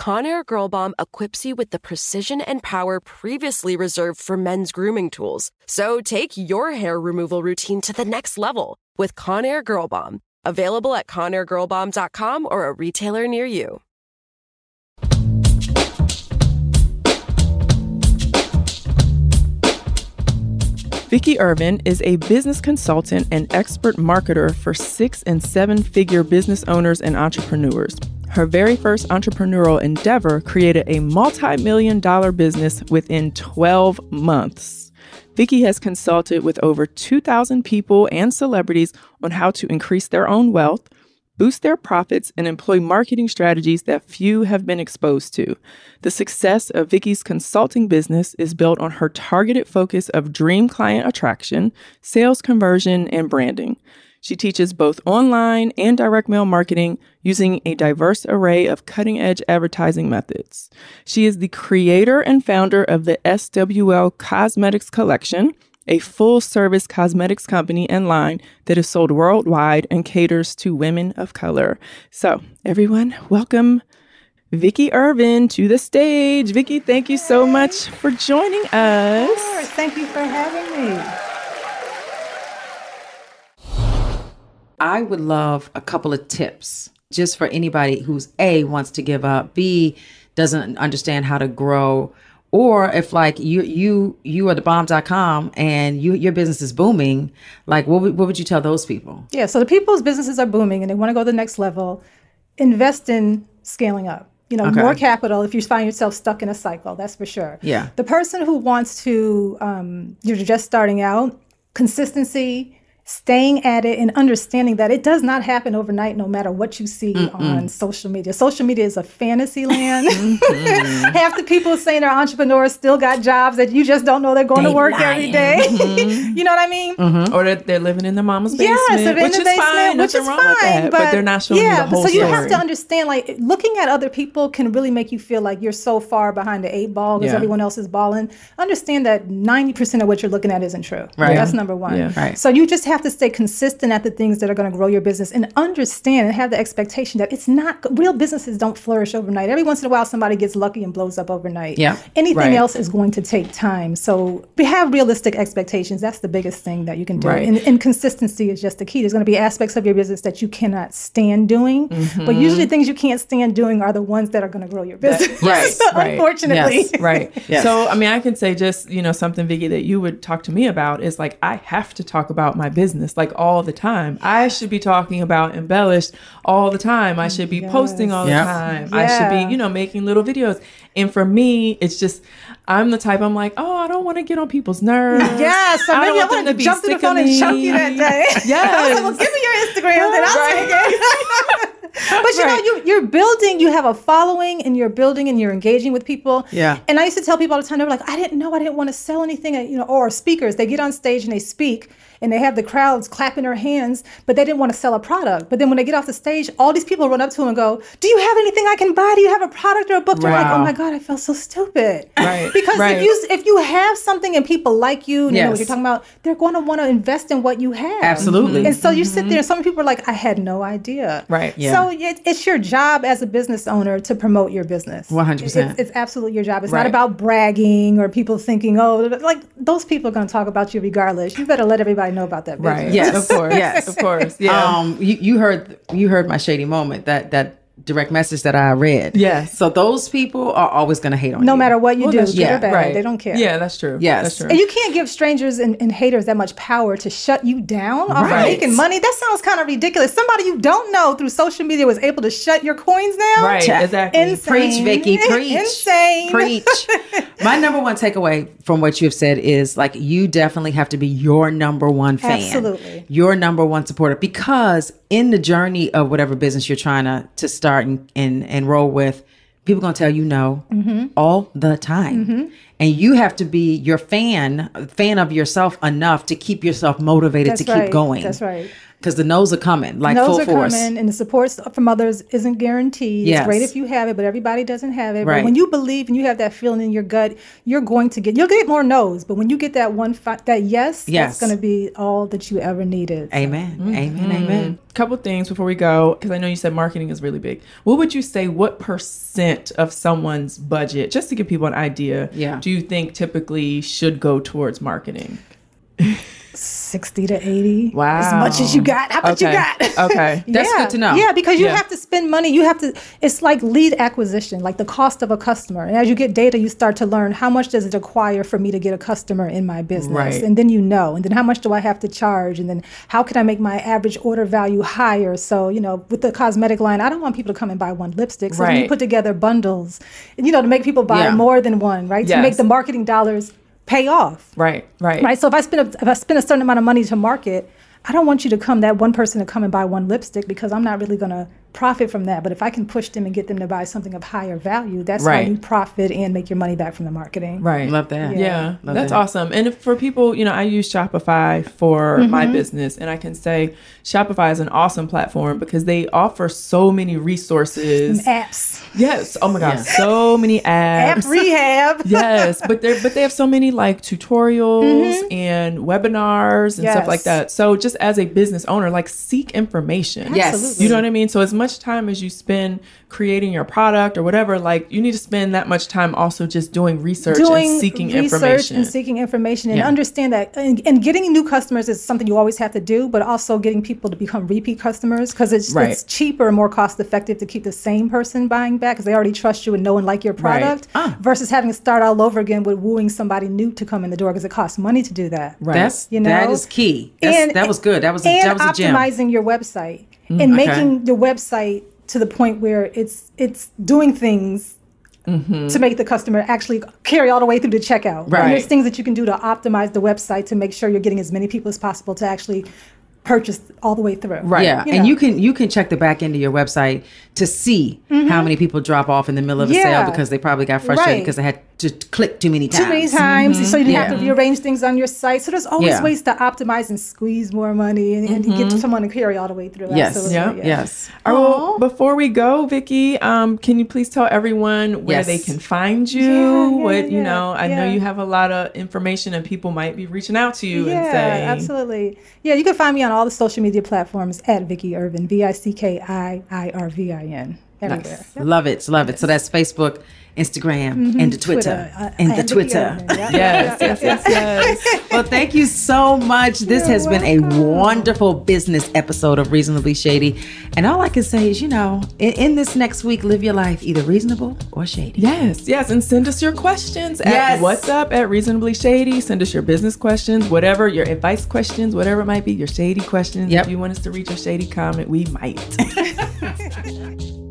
Conair Girl Bomb equips you with the precision and power previously reserved for men's grooming tools. So take your hair removal routine to the next level with Conair Girl Bomb. Available at ConairGirlBomb.com or a retailer near you. Vicki Irvin is a business consultant and expert marketer for six and seven figure business owners and entrepreneurs. Her very first entrepreneurial endeavor created a multi million dollar business within 12 months. Vicki has consulted with over 2,000 people and celebrities on how to increase their own wealth, boost their profits, and employ marketing strategies that few have been exposed to. The success of Vicki's consulting business is built on her targeted focus of dream client attraction, sales conversion, and branding. She teaches both online and direct mail marketing using a diverse array of cutting edge advertising methods. She is the creator and founder of the SWL Cosmetics Collection, a full service cosmetics company and line that is sold worldwide and caters to women of color. So, everyone, welcome Vicki Irvin to the stage. Vicki, thank you so much for joining us. Thank you for having me. I would love a couple of tips just for anybody who's A wants to give up, B doesn't understand how to grow, or if like you you you are the bomb.com and you your business is booming, like what would, what would you tell those people? Yeah, so the people's businesses are booming and they want to go to the next level. Invest in scaling up. You know, Okay. more capital if you find yourself stuck in a cycle. That's for sure. Yeah. The person who wants to, um, you're just starting out, consistency, staying at it, and understanding that it does not happen overnight, no matter what you see on social media. Social media is a fantasy land. Mm-hmm. Half the people saying they're entrepreneurs still got jobs that you just don't know they're going to work every day. you know what I mean? Or that they're living in their mama's basement, Yes, which is basement, fine, which is wrong fine. with that. But, they're not showing yeah, you the whole so you story. have to understand, like looking at other people can really make you feel like you're so far behind the eight ball because Yeah. everyone else is balling. Understand that ninety percent of what you're looking at isn't true. Right. That's number one. Right. So you just have to stay consistent at the things that are going to grow your business and understand and have the expectation that it's not real businesses don't flourish overnight. Every once in a while, somebody gets lucky and blows up overnight. Yeah. Anything Right. else is going to take time. So we have realistic expectations. That's the biggest thing that you can do. Right. And, and consistency is just the key. There's going to be aspects of your business that you cannot stand doing, but mm-hmm. usually things you can't stand doing are the ones that are going to grow your business. right, right. Unfortunately. Yes. right. Yes. So, I mean, I can say just, you know, something, Vicki, that you would talk to me about is like, I have to talk about my business like all the time. I should be talking about embellished all the time. I should be posting all Yep. the time. I should be, you know, making little videos. And for me, it's just, I'm the type, I'm like, oh, I don't want to get on people's nerves. Yes, so I don't maybe I want them to to be jump to the sick phone of and choke me. you that day. I was like, well, give me your Instagram, then I'll Right. take it. but you know, you, you're building, you have a following, and you're building, and you're engaging with people. Yeah. And I used to tell people all the time, they were like, I didn't know, I didn't want to sell anything, uh, you know, or speakers, they get on stage and they speak, and they have the crowds clapping their hands, but they didn't want to sell a product. But then when they get off the stage, all these people run up to them and go, "Do you have anything I can buy? Do you have a product or a book?" They're like, "Oh my god, I felt so stupid." Right, Because right. if you if you have something and people like you, and they know what you're talking about, they're going to want to invest in what you have. Absolutely. And so you sit there, and some people are like, "I had no idea." Right. Yeah. So it, it's your job as a business owner to promote your business. 100%. It's, it's absolutely your job. It's Right. not about bragging or people thinking, oh, like those people are going to talk about you regardless. You better let everybody know about that business. Right. Yes. Of course. Yes. Of course. Yeah. Um, you, you heard you heard my shady moment that that direct message that I read. Yes. So those people are always going to hate on No you. No matter what you Well, do, that's good true. or bad, right. they don't care. Yeah, that's true. Yes. That's true. And you can't give strangers and, and haters that much power to shut you down off Right. making money. That sounds kind of ridiculous. Somebody you don't know through social media was able to shut your coins down. Right. Check. Exactly. Insane. Preach, Vicki. Preach. Insane. Preach. My number one takeaway from what you have said is like you definitely have to be your number one fan. Absolutely. Your number one supporter. Because in the journey of whatever business you're trying to to start and and, and roll with, people gonna tell you no Mm-hmm. all the time. And you have to be your fan, fan of yourself enough to keep yourself motivated That's to keep going. That's right. Because the no's are coming like Those full are force. coming, and the support from others isn't guaranteed. Yes. It's great if you have it, but everybody doesn't have it. Right. But when you believe and you have that feeling in your gut, you're going to get you'll get more no's. But when you get that one fi- that yes, Yes. that's going to be all that you ever needed. Amen. Mm-hmm. Amen. Amen. couple things before we go because i know you said marketing is really big what would you say what percent of someone's budget just to give people an idea Yeah. do you think typically should go towards marketing Sixty to eighty. Wow. As much as you got. How much okay you got? okay That's yeah. good to know. Yeah, because you Yeah. have to spend money. You have to. It's like lead acquisition, like the cost of a customer. And as you get data, you start to learn how much does it require for me to get a customer in my business, Right. and then you know. And then how much do I have to charge? And then how can I make my average order value higher? So you know, with the cosmetic line, I don't want people to come and buy one lipstick. So Right. you put together bundles, and you know, to make people buy Yeah. more than one, right? To make the marketing dollars pay off right right right? So if I spend a, if I spend a certain amount of money to market, I don't want you to come that one person to come and buy one lipstick because I'm not really going to profit from that. But if I can push them and get them to buy something of higher value, that's Right. how you profit and make your money back from the marketing. Right. Love that. Yeah, Love that's that. awesome. And if, for people, you know, I use Shopify for my Mm-hmm. business, and I can say Shopify is an awesome platform because they offer so many resources. Apps, Yes. Oh my gosh, Yeah. so many app apps. rehab. yes, but they but they have so many like tutorials and webinars and stuff like Mm-hmm. That. So just as a business owner, like seek information. Yes. Absolutely. You know what I mean? So as much time as you spend creating your product or whatever, like you need to spend that much time also just doing research doing and seeking research information. and seeking information and Yeah. understand that and, and getting new customers is something you always have to do but also getting people to become repeat customers because it's, Right. it's cheaper and more cost effective to keep the same person buying back because they already trust you and know and like your Right. product Ah. versus having to start all over again with wooing somebody new to come in the door because it costs money to do that Right. That's You know? is key. That's, that was good. That was a, and that was a gem. optimizing your website and okay. making your website to the point where it's it's doing things to make the customer actually carry all the way through the checkout. Right. And there's things that you can do to optimize the website to make sure you're getting as many people as possible to actually purchase all the way through. Right. Yeah, You and you can you can check the back end of your website to see how many people drop off in the middle of a Mm-hmm. Yeah. sale because they probably got frustrated Right. because they had to click too many times. Too many times, so you have to rearrange things on your site. So there's always Yeah. ways to optimize and squeeze more money and, and get someone to carry all the way through. Yes. Absolutely, Yeah. Yes. All right, well, before we go, Vicki, um, can you please tell everyone where Yes. they can find you? Yeah, yeah, what you yeah, know, I know you have a lot of information, and people might be reaching out to you and Yeah, saying, absolutely. Yeah, you can find me on all the social media platforms at Vicki Irvin, V I C K I I R V I N, everywhere. Yep. Love it, love it. So that's Facebook, Instagram, and the Twitter, Mm-hmm. Twitter, uh, and the and Twitter. Yeah. Yes, yes, yes, yes. Well, thank you so much. This has been a wonderful business episode of Reasonably Shady. And all I can say is, you know, in, in this next week, live your life either reasonable or shady. Yes, yes, and send us your questions at Yes. what's up at reasonably shady. Send us your business questions, whatever your advice questions, whatever it might be, your shady questions. Yep. If you want us to read your shady comment, we might.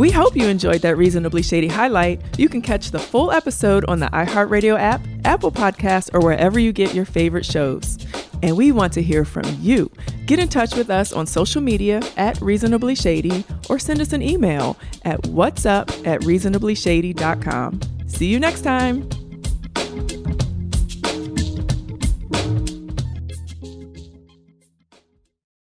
We hope you enjoyed that Reasonably Shady highlight. You can catch the full episode on the iHeartRadio app, Apple Podcasts, or wherever you get your favorite shows. And we want to hear from you. Get in touch with us on social media at Reasonably Shady or send us an email at whatsup at reasonablyshady.com. See you next time.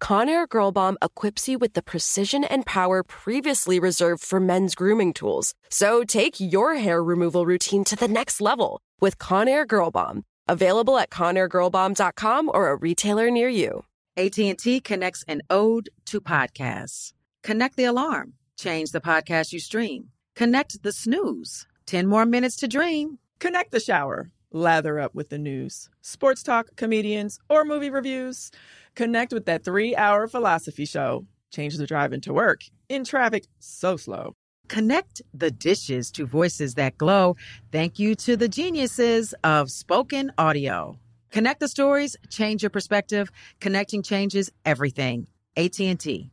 Conair Girl Bomb equips you with the precision and power previously reserved for men's grooming tools. So take your hair removal routine to the next level with Conair Girl Bomb. Available at ConairGirlBomb.com or a retailer near you. AT&T connects an ode to podcasts. Connect the alarm. Change the podcast you stream. Connect the snooze. 10 more minutes to dream. Connect the shower. Lather up with the news, sports talk, comedians, or movie reviews. Connect with that three hour philosophy show. Change the drive into work in traffic so slow. Connect the dishes to voices that glow. Thank you to the geniuses of spoken audio. Connect the stories, change your perspective. Connecting changes everything. AT&T.